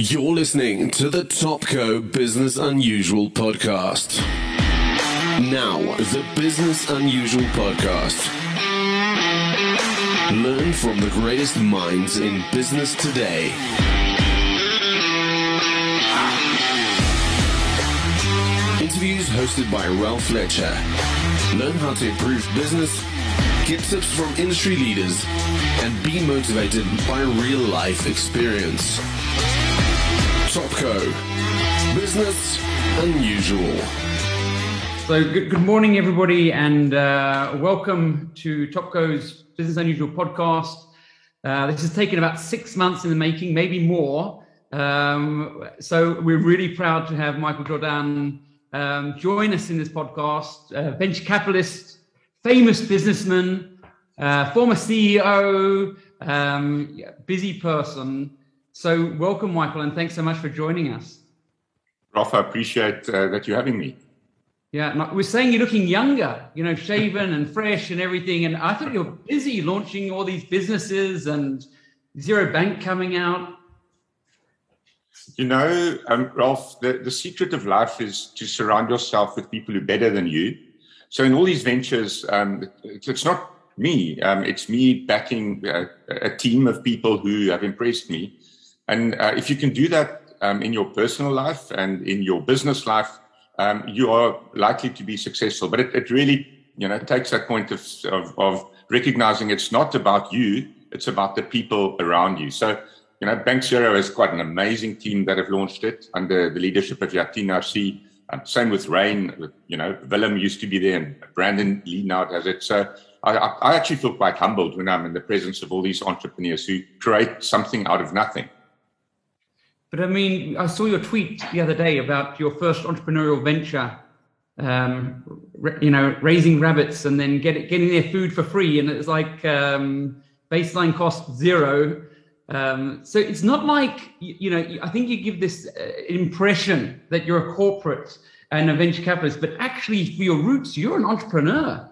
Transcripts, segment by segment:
You're listening to the Topco Business Unusual podcast. Now, the Business Unusual podcast. Learn from the greatest minds in business today. Interviews hosted by Ralph Fletcher. Learn how to improve business, get tips from industry leaders, and be motivated by real life experience. Topco. Business Unusual. So, good, good morning, everybody, and uh, welcome to Topco's Business Unusual podcast. Uh, this has taken about six months in the making, maybe more. Um, so, we're really proud to have Michael Jordaan um, join us in this podcast. Uh, venture capitalist, famous businessman, uh, former CEO, um, busy person. So, welcome, Michael, and thanks so much for joining us. Ralph, I appreciate uh, that you're having me. Yeah, we're saying you're looking younger, you know, shaven and fresh and everything. And I thought you're busy launching all these businesses and Zero Bank coming out. You know, um, Ralph, the, the secret of life is to surround yourself with people who are better than you. So, in all these ventures, um, it's not me, um, it's me backing a, a team of people who have impressed me and uh, if you can do that um, in your personal life and in your business life, um, you are likely to be successful. But it, it really, you know, takes that point of, of, of, recognizing it's not about you, it's about the people around you. So, you know, Bank Zero is quite an amazing team that have launched it under the leadership of Yatin Narsai. Um, same with Rain, you know, Willem used to be there and Brandon Leigh now has it. So I, I actually feel quite humbled when I'm in the presence of all these entrepreneurs who create something out of nothing. But I mean, I saw your tweet the other day about your first entrepreneurial venture, um, you know, raising rabbits and then get, getting their food for free. And it's like um, baseline cost zero. Um, so it's not like, you, you, know, I think you give this uh, impression that you're a corporate and a venture capitalist, but actually for your roots, you're an entrepreneur.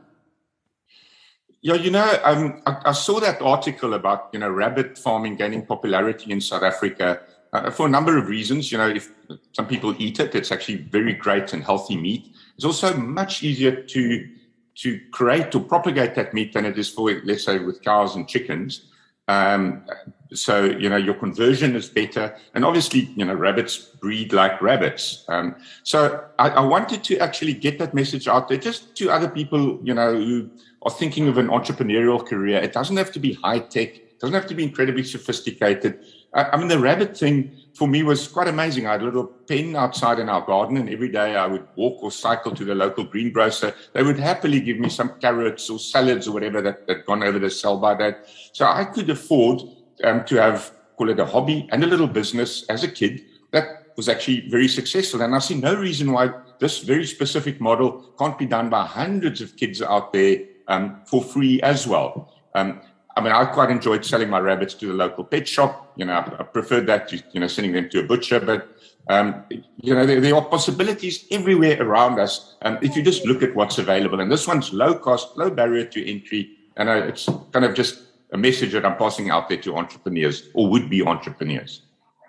Yeah, you know, um, I, I, saw that article about, you know, rabbit farming gaining popularity in South Africa uh, for a number of reasons. You know, if some people eat it, it's actually very great and healthy meat. It's also much easier to to create or propagate that meat than it is for, let's say, with cows and chickens. Um, so you know your conversion is better, and obviously you know rabbits breed like rabbits. Um, so I, I, wanted to actually get that message out there, just to other people you know who are thinking of an entrepreneurial career. It doesn't have to be high tech. It doesn't have to be incredibly sophisticated. I, mean, the rabbit thing for me was quite amazing. I had a little pen outside in our garden, and every day I would walk or cycle to the local greengrocer. They would happily give me some carrots or salads or whatever that had gone over the sell by that. So I could afford um, to have, call it a hobby and a little business as a kid that was actually very successful. And I see no reason why this very specific model can't be done by hundreds of kids out there um, for free as well. Um, I mean, I quite enjoyed selling my rabbits to the local pet shop. You know, I, preferred that to, you know, sending them to a butcher. But, um, you know, there, there, are possibilities everywhere around us. And if you just look at what's available, and this one's low cost, low barrier to entry. And uh, it's kind of just a message that I'm passing out there to entrepreneurs or would be entrepreneurs.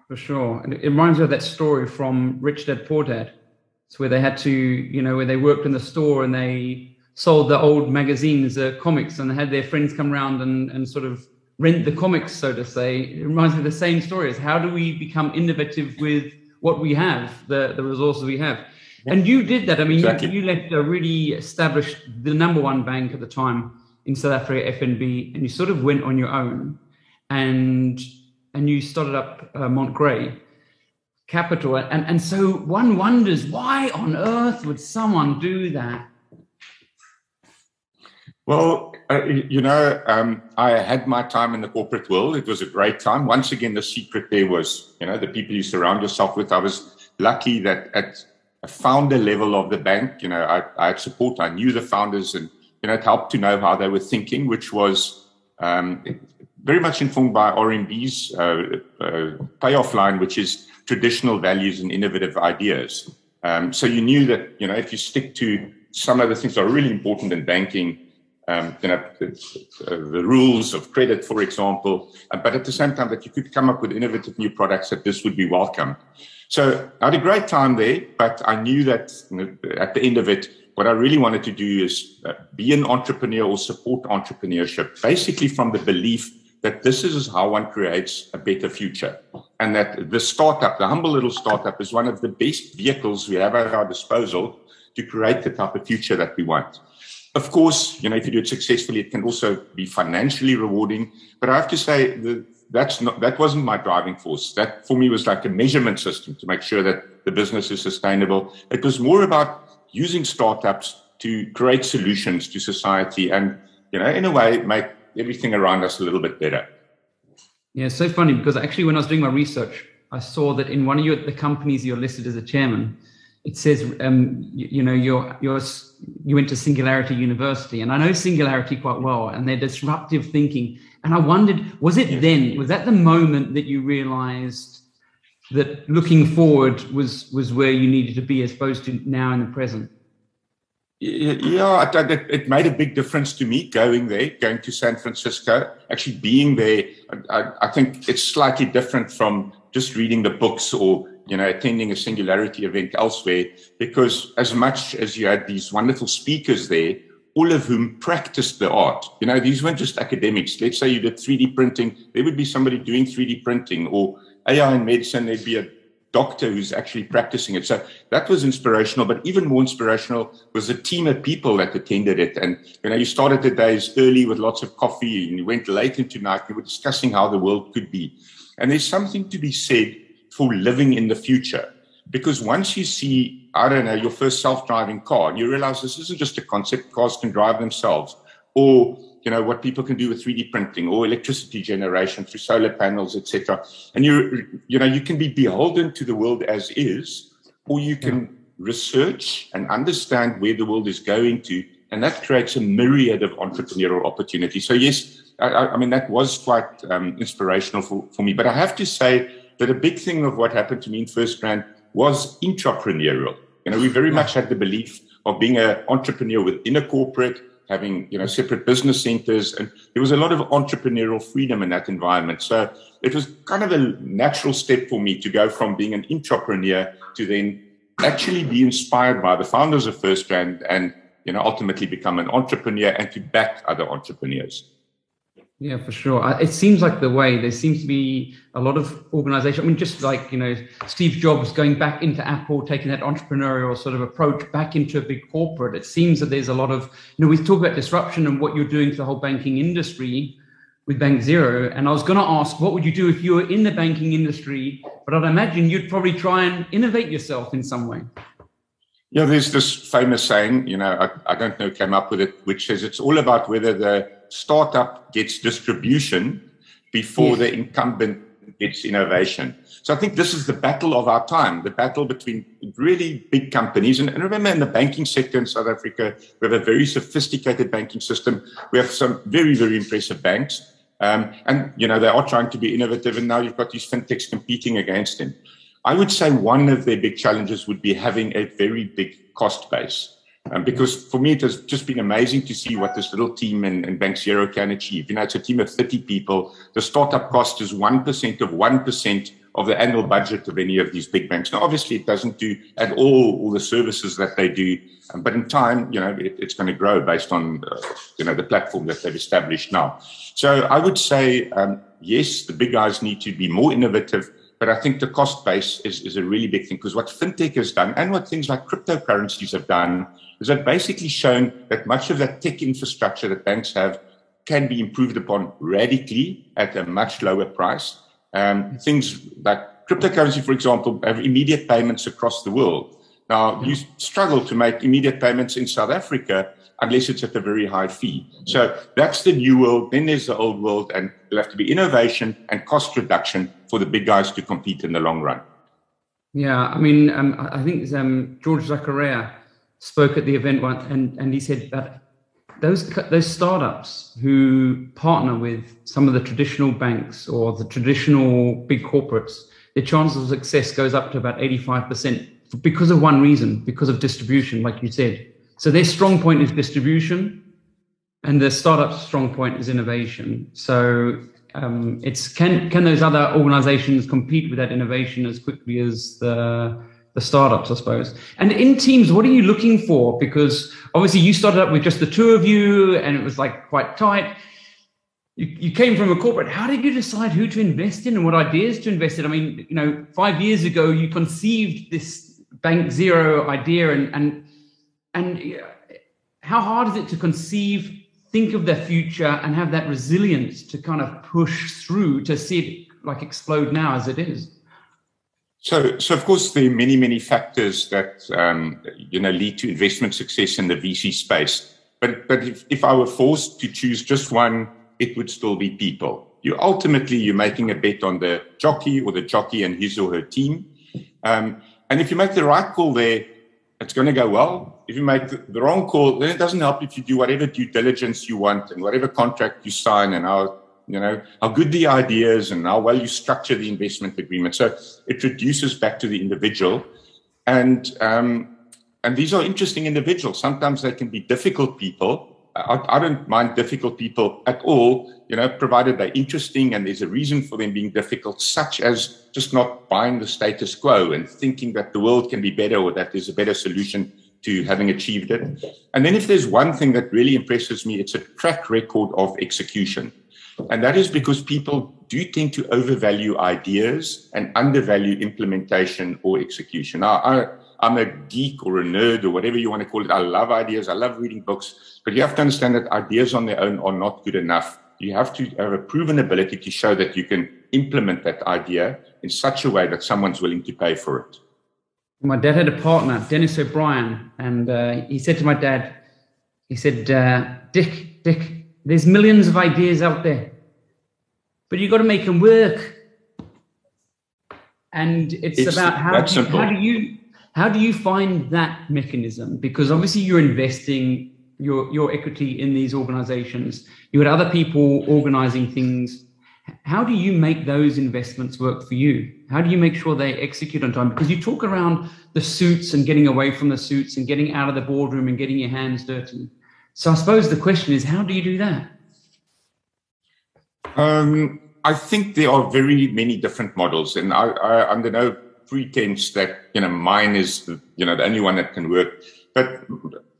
For sure. And it reminds me of that story from Rich Dad Poor Dad. It's where they had to, you know, where they worked in the store and they sold the old magazines, uh, comics, and had their friends come around and, and sort of rent the comics, so to say. It reminds me of the same story as how do we become innovative with what we have, the, the resources we have. And you did that. I mean, exactly. you, you left a really established, the number one bank at the time in South Africa, FNB, and you sort of went on your own and and you started up uh, Montegray Capital. And, and so one wonders why on earth would someone do that? Well, uh, you know, um, I had my time in the corporate world. It was a great time. Once again, the secret there was, you know, the people you surround yourself with. I was lucky that at a founder level of the bank, you know, I, I had support. I knew the founders and, you know, it helped to know how they were thinking, which was um, very much informed by RMB's uh, uh, payoff line, which is traditional values and innovative ideas. Um, so you knew that, you know, if you stick to some of the things that are really important in banking, um, you know, the, rules of credit, for example, uh, but at the same time that you could come up with innovative new products that this would be welcome. So I had a great time there, but I knew that at the end of it, what I really wanted to do is uh, be an entrepreneur or support entrepreneurship, basically from the belief that this is how one creates a better future. And that the startup, the humble little startup, is one of the best vehicles we have at our disposal to create the type of future that we want. Of course, you know, if you do it successfully, it can also be financially rewarding. But I have to say that that's not that wasn't my driving force. That for me was like a measurement system to make sure that the business is sustainable. It was more about using startups to create solutions to society and, you know, in a way, make everything around us a little bit better. Yeah, so funny because actually, when I was doing my research, I saw that in one of your, the companies you're listed as a chairman, it says, um, you, you, know, you're, you're, you went to Singularity University, and I know Singularity quite well, and their disruptive thinking. And I wondered, was it then, was that the moment that you realized that looking forward was was where you needed to be as opposed to now in the present? Yeah, it, it, made a big difference to me going there, going to San Francisco, actually being there. I, I, think it's slightly different from just reading the books or you know attending a singularity event elsewhere, because as much as you had these wonderful speakers there, all of whom practiced the art. You know, these weren't just academics. Let's say you did 3D printing, there would be somebody doing 3D printing, or AI in medicine, there'd be a doctor who's actually practicing it. So that was inspirational, but even more inspirational was the team of people that attended it. And, you know, you started the days early with lots of coffee and you went late into night. You were discussing how the world could be. And there's something to be said for living in the future. Because once you see, I don't know, your first self-driving car, and you realize this isn't just a concept, cars can drive themselves. Or you know what people can do with 3D printing or electricity generation through solar panels, etc. And you you know you can be beholden to the world as is, or you can yeah. research and understand where the world is going to, and that creates a myriad of entrepreneurial opportunities. So yes, I, I mean that was quite um, inspirational for, for me. But I have to say that a big thing of what happened to me in FirstRand was entrepreneurial. You know, we very much had the belief of being an entrepreneur within a corporate having you know separate business centers, and there was a lot of entrepreneurial freedom in that environment. So it was kind of a natural step for me to go from being an entrepreneur to then actually be inspired by the founders of FirstRand and you know ultimately become an entrepreneur and to back other entrepreneurs. Yeah, for sure. It seems like the way there seems to be a lot of organization. I mean, just like, you know, Steve Jobs going back into Apple, taking that entrepreneurial sort of approach back into a big corporate. It seems that there's a lot of, you know, we talk about disruption and what you're doing to the whole banking industry with Bank Zero. And I was going to ask, what would you do if you were in the banking industry? But I'd imagine you'd probably try and innovate yourself in some way. Yeah, there's this famous saying, you know, I, I don't know, came up with it, which says it's all about whether the startup gets distribution before yes. the incumbent gets innovation. So I think this is the battle of our time, the battle between really big companies. And, and, remember, in the banking sector in South Africa, we have a very sophisticated banking system. We have some very, very impressive banks. Um, and, you know, they are trying to be innovative. And now you've got these fintechs competing against them. I would say one of their big challenges would be having a very big cost base. Um, because for me, it has just been amazing to see what this little team in, in Bank Zero can achieve. You know, it's a team of 30 people. The startup cost is 1% of 1% of the annual budget of any of these big banks. Now, obviously, it doesn't do at all all the services that they do, um, but in time, you know, it, it's going to grow based on, uh, you know, the platform that they've established now. So I would say, um, yes, the big guys need to be more innovative, but I think the cost base is, is a really big thing because what fintech has done and what things like cryptocurrencies have done is they've basically shown that much of that tech infrastructure that banks have can be improved upon radically at a much lower price. Um, things like cryptocurrency, for example, have immediate payments across the world. Now, you struggle to make immediate payments in South Africa unless it's at a very high fee. So that's the new world. Then there's the old world, and there'll have to be innovation and cost reduction for the big guys to compete in the long run. Yeah, I mean, um, I think um, George Zakaria spoke at the event once, and, and he said that those those startups who partner with some of the traditional banks or the traditional big corporates, their chances of success goes up to about eighty five percent because of one reason, because of distribution, like you said. So their strong point is distribution. And the startup strong point is innovation. So um, it's can can those other organizations compete with that innovation as quickly as the the startups, I suppose. And in teams, what are you looking for? Because obviously you started up with just the two of you, and it was like quite tight. You, you came from a corporate. How did you decide who to invest in and what ideas to invest in? I mean, you know, five years ago you conceived this Bank Zero idea, and and and how hard is it to conceive, think of the future, and have that resilience to kind of push through to see it like explode now as it is? So, so of course, there are many, many factors that um, you know lead to investment success in the VC space. But, but if, if I were forced to choose just one, it would still be people. You ultimately you're making a bet on the jockey or the jockey and his or her team. Um, and if you make the right call there, it's going to go well. If you make the, wrong call, then it doesn't help if you do whatever due diligence you want and whatever contract you sign and how you know, how good the idea is and how well you structure the investment agreement. So it reduces back to the individual. And, um, and these are interesting individuals. Sometimes they can be difficult people. I, I, don't mind difficult people at all, you know, provided they're interesting and there's a reason for them being difficult, such as just not buying the status quo and thinking that the world can be better or that there's a better solution to having achieved it. And then if there's one thing that really impresses me, it's a track record of execution. And that is because people do tend to overvalue ideas and undervalue implementation or execution. Now, I, I'm a geek or a nerd or whatever you want to call it. I love ideas. I love reading books. But you have to understand that ideas on their own are not good enough. You have to have a proven ability to show that you can implement that idea in such a way that someone's willing to pay for it. My dad had a partner, Dennis O'Brien, and uh, he said to my dad, he said, uh, Dick, Dick, there's millions of ideas out there, but you've got to make them work. And it's, it's about how do, you, how do you how do you find that mechanism? Because obviously you're investing your your equity in these organizations. You had other people organizing things. How do you make those investments work for you? How do you make sure they execute on time? Because you talk around the suits and getting away from the suits and getting out of the boardroom and getting your hands dirty. So I suppose the question is, how do you do that? Um, I think there are very many different models, and I, I, under no pretense that you know mine is the, you know the only one that can work. But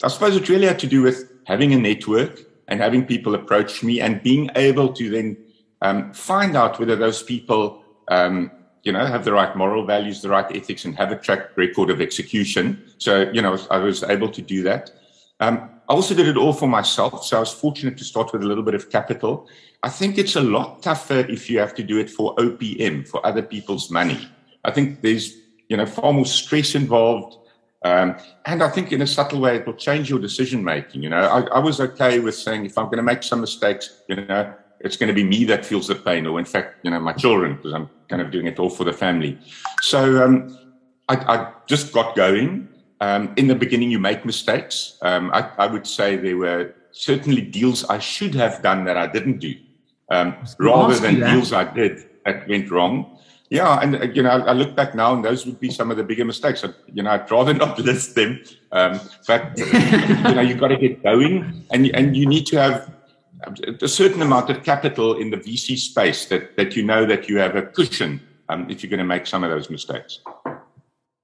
I suppose it really had to do with having a network and having people approach me and being able to then um, find out whether those people um, you know have the right moral values, the right ethics, and have a track record of execution. So you know I was able to do that. Um, I also did it all for myself. So I was fortunate to start with a little bit of capital. I think it's a lot tougher if you have to do it for OPM, for other people's money. I think there's, you know, far more stress involved. Um, and I think in a subtle way, it will change your decision making. You know, I, I was okay with saying if I'm going to make some mistakes, you know, it's going to be me that feels the pain, or in fact, you know, my children, because I'm kind of doing it all for the family. So um, I, I just got going. Um, in the beginning, you make mistakes. Um, I, I, would say there were certainly deals I should have done that I didn't do, um, rather than deals I did that went wrong. Yeah, and uh, you know, I look back now, and those would be some of the bigger mistakes. I, you know, I'd rather not list them, um, but you know, you've got to get going, and and you need to have a certain amount of capital in the VC space that that you know that you have a cushion um, if you're going to make some of those mistakes.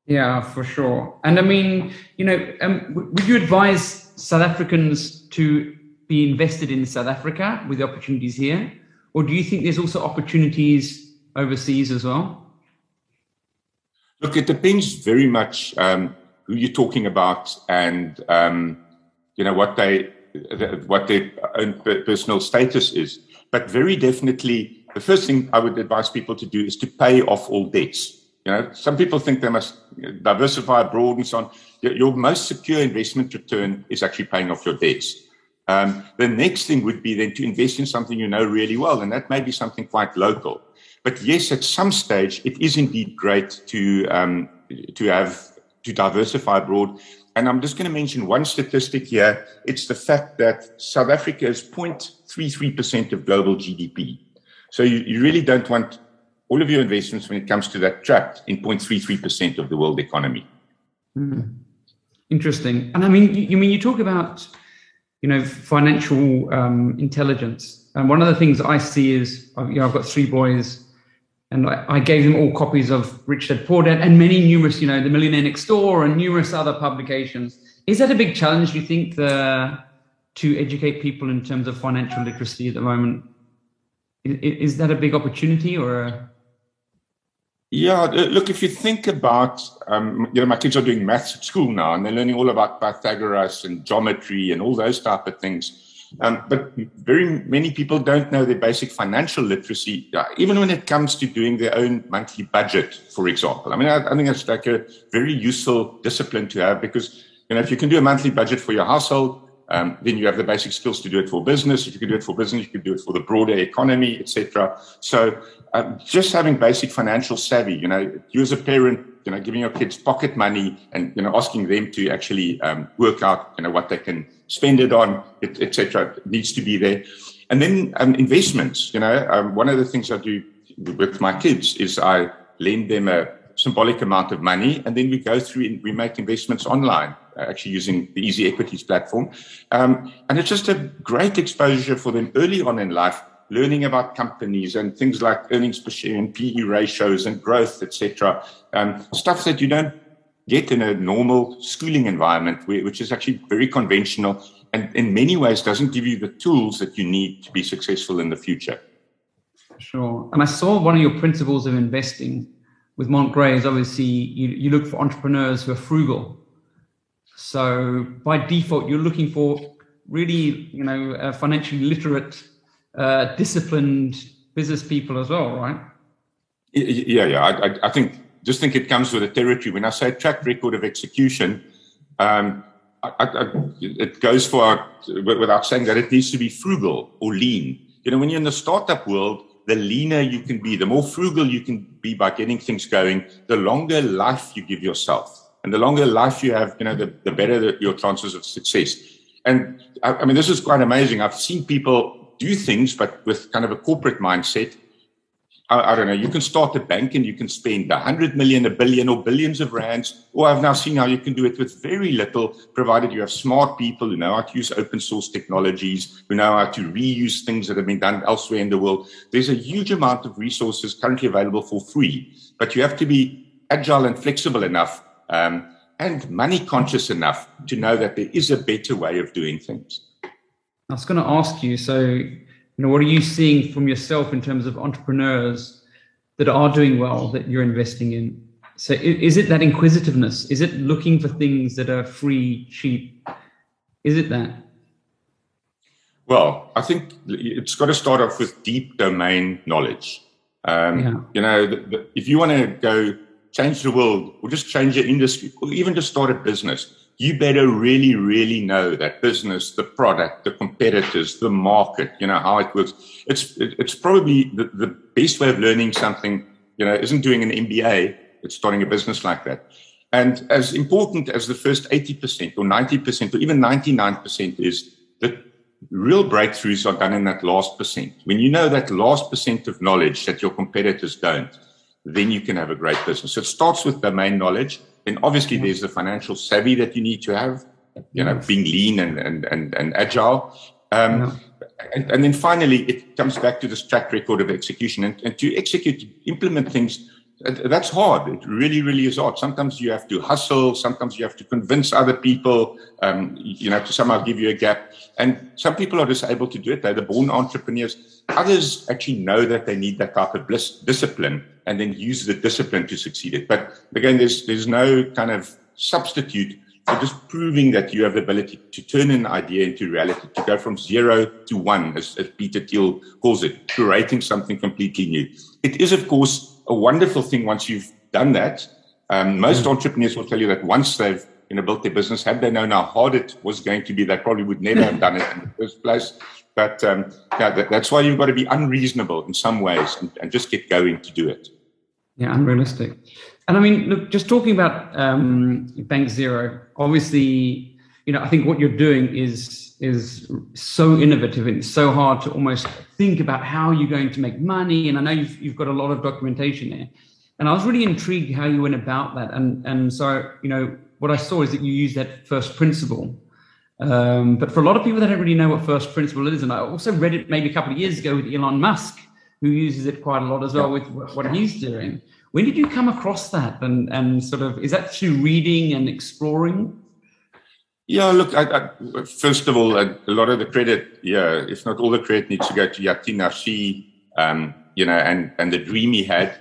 Yeah, for sure. And I mean, you know, um, would you advise South Africans to be invested in South Africa with the opportunities here? Or do you think there's also opportunities overseas as well? Look, it depends very much um, who you're talking about and, um, you know, what they, what their own personal status is. But very definitely, the first thing I would advise people to do is to pay off all debts you know, some people think they must diversify abroad and so on. Your most secure investment return is actually paying off your debts. Um, the next thing would be then to invest in something you know really well, and that may be something quite local. But yes, at some stage, it is indeed great to um, to have to diversify abroad. And I'm just going to mention one statistic here. It's the fact that South Africa is 0.33% of global GDP. So you, you really don't want all of your investments when it comes to that trapped in 0.33% of the world economy. Mm. Interesting. And I mean, you, you, mean you talk about you know, financial um, intelligence. And one of the things I see is, you know, I've got three boys, and I, I gave them all copies of Rich Dad Poor Dad and many numerous, you know, The Millionaire Next Door and numerous other publications. Is that a big challenge? Do you think the to educate people in terms of financial literacy at the moment? Is, is that a big opportunity or? A... Yeah, look, if you think about, um, you know, my kids are doing maths at school now and they're learning all about Pythagoras and geometry and all those type of things. Um, but very many people don't know their basic financial literacy, uh, even when it comes to doing their own monthly budget, for example. I mean, I, I think it's like a very useful discipline to have because, you know, if you can do a monthly budget for your household, um, then you have the basic skills to do it for business. If you can do it for business, you can do it for the broader economy, etc. So um, just having basic financial savvy, you know, you as a parent, you know, giving your kids pocket money and, you know, asking them to actually um, work out, you know, what they can spend it on, etc. Et needs to be there. And then um, investments, you know, um, one of the things I do with my kids is I lend them a symbolic amount of money and then we go through and we make investments online actually using the Easy Equities platform. Um, and it's just a great exposure for them early on in life, learning about companies and things like earnings per share and PE ratios and growth, etc. Um, stuff that you don't get in a normal schooling environment, which is actually very conventional and in many ways doesn't give you the tools that you need to be successful in the future. Sure. And I saw one of your principles of investing with Montegray is obviously you, you look for entrepreneurs who are frugal so by default, you're looking for really, you know, uh, financially literate, uh, disciplined business people as well, right? Yeah, yeah. I, I, think just think it comes with the territory. When I say track record of execution, um, I, I, it goes for without saying that it needs to be frugal or lean. You know, when you're in the startup world, the leaner you can be, the more frugal you can be by getting things going, the longer life you give yourself. And the longer life you have, you know, the, the better the, your chances of success. And I, I mean, this is quite amazing. I've seen people do things, but with kind of a corporate mindset. I, I, don't know, you can start a bank and you can spend a hundred million, a billion, or billions of rands. Or I've now seen how you can do it with very little, provided you have smart people who know how to use open source technologies, who know how to reuse things that have been done elsewhere in the world. There's a huge amount of resources currently available for free, but you have to be agile and flexible enough um, and money conscious enough to know that there is a better way of doing things. I was going to ask you so, you know, what are you seeing from yourself in terms of entrepreneurs that are doing well that you're investing in? So, is it that inquisitiveness? Is it looking for things that are free, cheap? Is it that? Well, I think it's got to start off with deep domain knowledge. Um, yeah. You know, the, the, if you want to go change the world or just change your industry or even just start a business, you better really, really know that business, the product, the competitors, the market, you know, how it works. It's, it's probably the, the best way of learning something, you know, isn't doing an MBA. It's starting a business like that. And as important as the first 80% or 90% or even 99% is the real breakthroughs are done in that last percent. When you know that last percent of knowledge that your competitors don't, then you can have a great business. So it starts with domain knowledge. Then obviously there's the financial savvy that you need to have, you know, being lean and, and, and, and agile. Um, and, and, then finally, it comes back to this track record of execution and, and to execute, implement things. That's hard. It really, really is hard. Sometimes you have to hustle. Sometimes you have to convince other people, um, you know, to somehow give you a gap. And some people are just able to do it. They're the born entrepreneurs. Others actually know that they need that type of bliss, discipline and then use the discipline to succeed it. But again, there's there's no kind of substitute for just proving that you have the ability to turn an idea into reality, to go from zero to one, as, as Peter Thiel calls it, creating something completely new. It is, of course, a wonderful thing once you've done that. Um, most mm. entrepreneurs will tell you that once they've you know, built their business, had they known how hard it was going to be, they probably would never have done it in the first place. But um, yeah, that, that's why you've got to be unreasonable in some ways and, and, just get going to do it. Yeah, unrealistic. And I mean, look, just talking about um, Bank Zero, obviously, you know, I think what you're doing is is so innovative and it's so hard to almost think about how you're going to make money. And I know you've, you've got a lot of documentation there. And I was really intrigued how you went about that. And and so, you know, what I saw is that you use that first principle Um, but for a lot of people, they don't really know what first principle is. And I also read it maybe a couple of years ago with Elon Musk, who uses it quite a lot as well with what he's doing. When did you come across that? And, and sort of, is that through reading and exploring? Yeah, look, I, I, first of all, a, lot of the credit, yeah, if not all the credit needs to go to Yatin Narsai, um, you know, and, and the dream he had.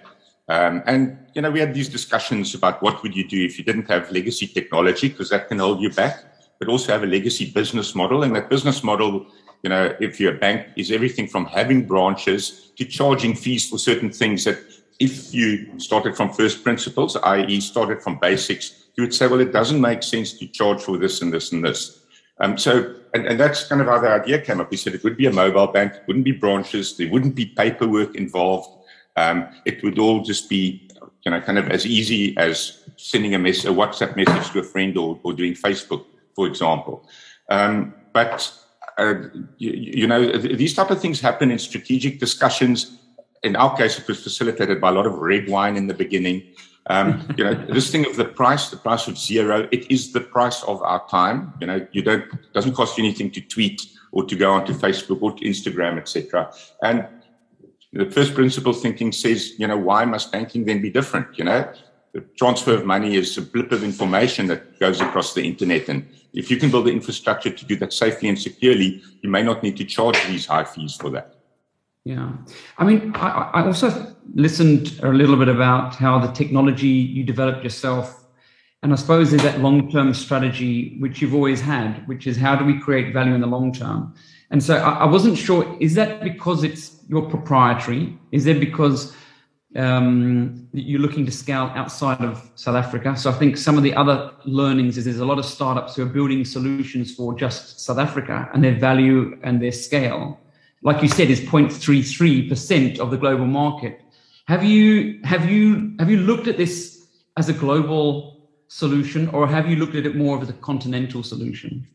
Um, and, you know, we had these discussions about what would you do if you didn't have legacy technology, because that can hold you back, but also have a legacy business model. And that business model, you know, if you're a bank, is everything from having branches to charging fees for certain things that if you started from first principles, i.e., started from basics, you would say, well, it doesn't make sense to charge for this and this and this. Um, so, and, and that's kind of how the idea came up. We said it would be a mobile bank, it wouldn't be branches, there wouldn't be paperwork involved. Um, it would all just be, you know, kind of as easy as sending a, mess- a WhatsApp message to a friend or, or doing Facebook, for example. Um, but uh, you, you, know, these type of things happen in strategic discussions. In our case, it was facilitated by a lot of red wine in the beginning. Um, you know, this thing of the price, the price of zero, it is the price of our time. You know, you don't doesn't cost you anything to tweet or to go onto Facebook or to Instagram, etc. And the first principle thinking says, you know, why must banking then be different? You know, the transfer of money is a blip of information that goes across the internet. And if you can build the infrastructure to do that safely and securely, you may not need to charge these high fees for that. Yeah. I mean, I, I also listened a little bit about how the technology you developed yourself. And I suppose there's that long term strategy, which you've always had, which is how do we create value in the long term? And so I, I wasn't sure, is that because it's your proprietary? Is that because um, you're looking to scale outside of South Africa? So I think some of the other learnings is there's a lot of startups who are building solutions for just South Africa and their value and their scale like you said, is 0.33% of the global market. Have you have you have you looked at this as a global solution, or have you looked at it more as a continental solution?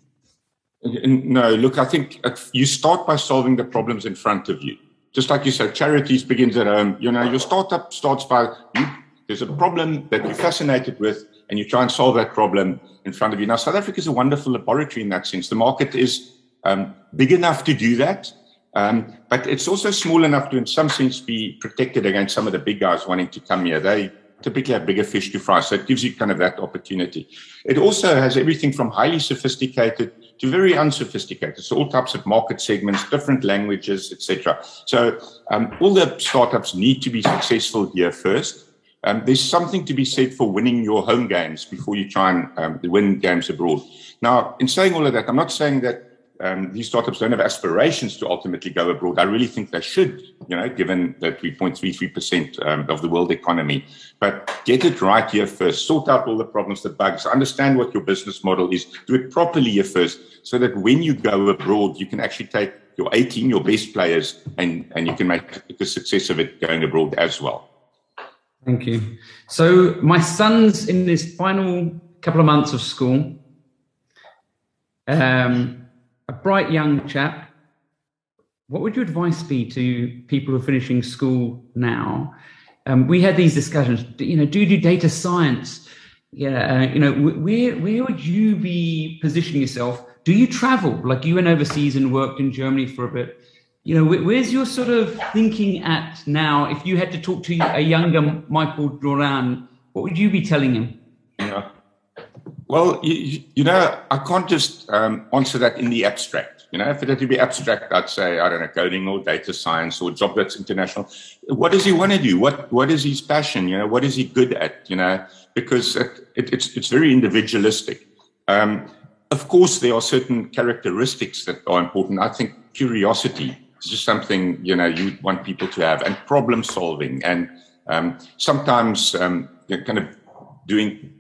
No, look, I think you start by solving the problems in front of you. Just like you said, charities begins at home. You know, your startup starts by you, there's a problem that you're fascinated with, and you try and solve that problem in front of you. Now, South Africa is a wonderful laboratory in that sense. The market is um, big enough to do that. Um, but it's also small enough to, in some sense, be protected against some of the big guys wanting to come here. They typically have bigger fish to fry, so it gives you kind of that opportunity. It also has everything from highly sophisticated to very unsophisticated, so all types of market segments, different languages, etc. So um, all the startups need to be successful here first. Um, there's something to be said for winning your home games before you try and um, win games abroad. Now, in saying all of that, I'm not saying that um, these startups don't have aspirations to ultimately go abroad. I really think they should, you know, given that we 0.33% um, of the world economy. But get it right here first. Sort out all the problems, the bugs. Understand what your business model is. Do it properly here first, so that when you go abroad, you can actually take your 18, your best players, and and you can make a success of it going abroad as well. Thank you. So my son's in his final couple of months of school. Um, a bright young chap, what would your advice be to people who are finishing school now? Um, we had these discussions. You know, do you do data science? Yeah, uh, you know, where where would you be positioning yourself? Do you travel? Like you went overseas and worked in Germany for a bit. You know, where's your sort of thinking at now? If you had to talk to a younger Michael Jordaan, what would you be telling him? Yeah. Well, you, you, know, I can't just um, answer that in the abstract. You know, if it had to be abstract, I'd say, I don't know, coding or data science or job that's international. What does he want to do? What What is his passion? You know, what is he good at? You know, because it, it, it's, it's very individualistic. Um, of course, there are certain characteristics that are important. I think curiosity is just something, you know, you want people to have and problem solving and um, sometimes um, kind of doing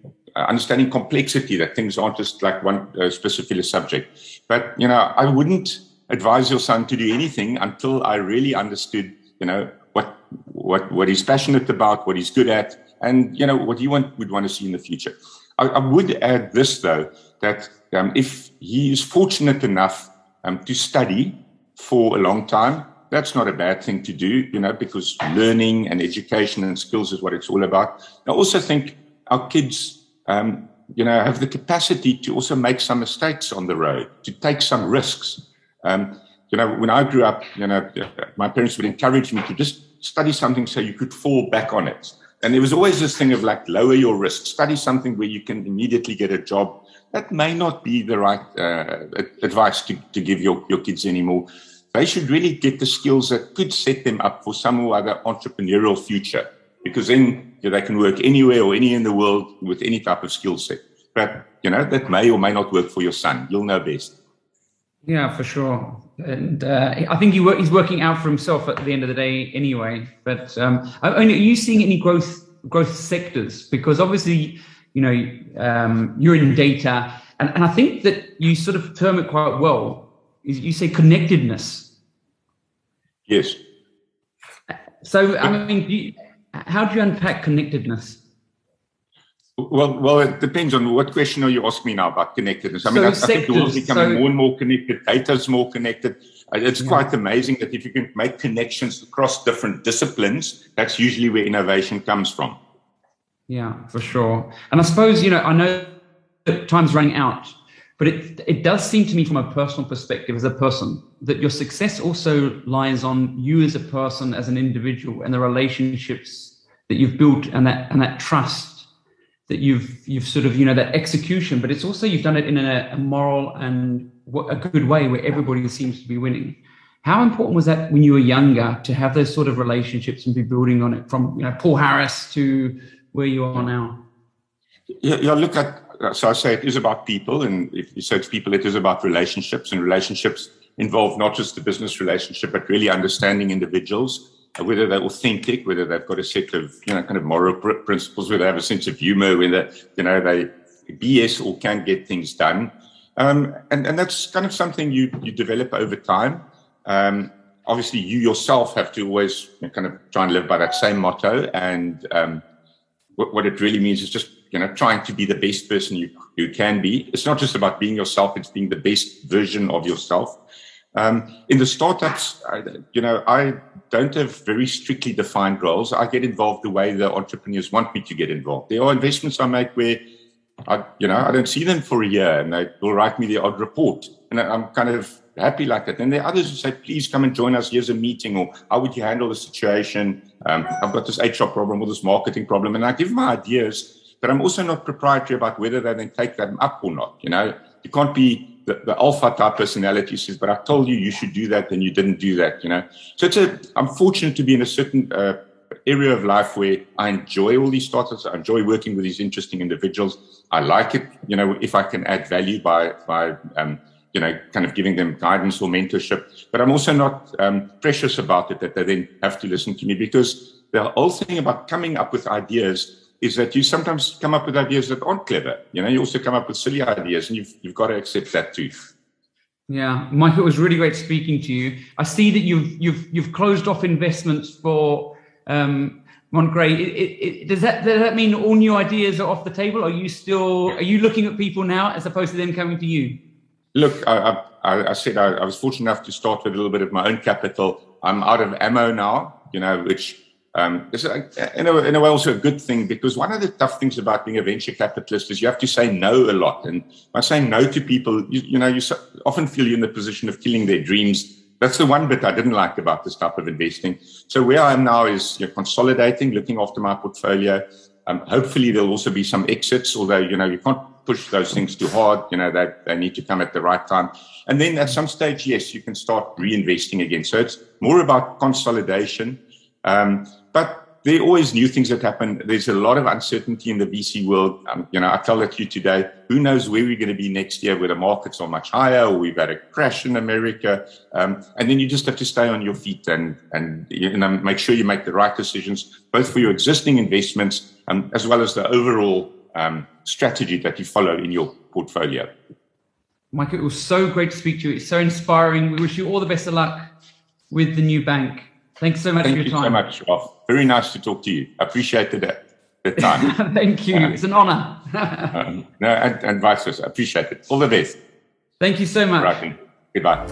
understanding complexity that things aren't just like one uh, specific subject. But you know, I wouldn't advise your son to do anything until I really understood, you know, what what what he's passionate about, what he's good at, and you know what he want, would want to see in the future. I, I would add this though that um, if he is fortunate enough um, to study for a long time, that's not a bad thing to do, you know, because learning and education and skills is what it's all about. I also think our kids um, you know, have the capacity to also make some mistakes on the road, to take some risks. Um, you know, when I grew up, you know, my parents would encourage me to just study something so you could fall back on it. And there was always this thing of like, lower your risk, study something where you can immediately get a job. That may not be the right uh, advice to, to give your, your kids anymore. They should really get the skills that could set them up for some or other entrepreneurial future because then you know, they can work anywhere or any in the world with any type of skill set. But, you know, that may or may not work for your son. You'll know best. Yeah, for sure. And uh, I think he work, he's working out for himself at the end of the day anyway. But um, are you seeing any growth growth sectors? Because obviously, you know, um, you're in data, and, and I think that you sort of term it quite well. You say connectedness. Yes. So, I mean, you, how do you unpack connectedness? Well, well, it depends on what question are you asking me now about connectedness. I mean, so I, I think the world's becoming so, more and more connected. Data is more connected. Uh, it's yeah. quite amazing that if you can make connections across different disciplines, that's usually where innovation comes from. Yeah, for sure. And I suppose you know, I know that time's running out, but it it does seem to me, from a personal perspective, as a person, that your success also lies on you as a person, as an individual, and the relationships that you've built, and that and that trust that you've you've sort of you know that execution, but it's also you've done it in a, a moral and a good way where everybody seems to be winning. How important was that when you were younger to have those sort of relationships and be building on it from you know Paul Harris to where you are now? Yeah, yeah look at so I say it is about people, and if you it's people, it is about relationships, and relationships involve not just the business relationship, but really understanding individuals whether they're authentic, whether they've got a set of, you know, kind of moral pr- principles, whether they have a sense of humor, whether, you know, they BS or can get things done. Um, and, and that's kind of something you, you develop over time. Um, obviously, you yourself have to always kind of try and live by that same motto. And um, what it really means is just, you know, trying to be the best person you, you can be. It's not just about being yourself, it's being the best version of yourself. Um, in the startups, I, you know, I don't have very strictly defined roles. I get involved the way the entrepreneurs want me to get involved. There are investments I make where I, you know, I don't see them for a year and they will write me the odd report. And I'm kind of happy like that. And there are others who say, please come and join us. Here's a meeting or how would you handle the situation? Um, I've got this HR problem or this marketing problem. And I give my ideas, but I'm also not proprietary about whether they then take them up or not. You know, you can't be the, the alpha type personality says, but I told you you should do that and you didn't do that, you know. So it's a, I'm fortunate to be in a certain uh, area of life where I enjoy all these startups. I enjoy working with these interesting individuals. I like it, you know, if I can add value by, by, um, you know, kind of giving them guidance or mentorship. But I'm also not um, precious about it that they then have to listen to me because the whole thing about coming up with ideas is that you sometimes come up with ideas that aren't clever. You know, you also come up with silly ideas, and you've you've got to accept that too. Yeah, Mike, it was really great speaking to you. I see that you've you've you've closed off investments for um, Montegray. It, it, it, does that does that mean all new ideas are off the table? Are you still are you looking at people now as opposed to them coming to you? Look, I, I, I said I, I was fortunate enough to start with a little bit of my own capital. I'm out of ammo now, you know, which um, it's a, in, a, in a way also a good thing because one of the tough things about being a venture capitalist is you have to say no a lot. And by saying no to people, you, you know, you often feel you're in the position of killing their dreams. That's the one bit I didn't like about this type of investing. So where I am now is you know, consolidating, looking after my portfolio. Um, hopefully there'll also be some exits, although, you know, you can't push those things too hard. You know, they, they need to come at the right time. And then at some stage, yes, you can start reinvesting again. So it's more about consolidation. Um, but there are always new things that happen. There's a lot of uncertainty in the VC world. Um, you know, I tell it to you today, who knows where we're going to be next year, where the markets are much higher, or we've had a crash in America. Um, and then you just have to stay on your feet and, and you know, make sure you make the right decisions, both for your existing investments um, as well as the overall um, strategy that you follow in your portfolio. Mike, it was so great to speak to you. It's so inspiring. We wish you all the best of luck with the new bank. Thanks so much Thank for your time. Thank you so much, Ralph. Very nice to talk to you. Appreciated it. The time. Thank you. Uh, it's an honor. um, no, and, and vice versa. Appreciate it. All the best. Thank you so much. Right. Goodbye.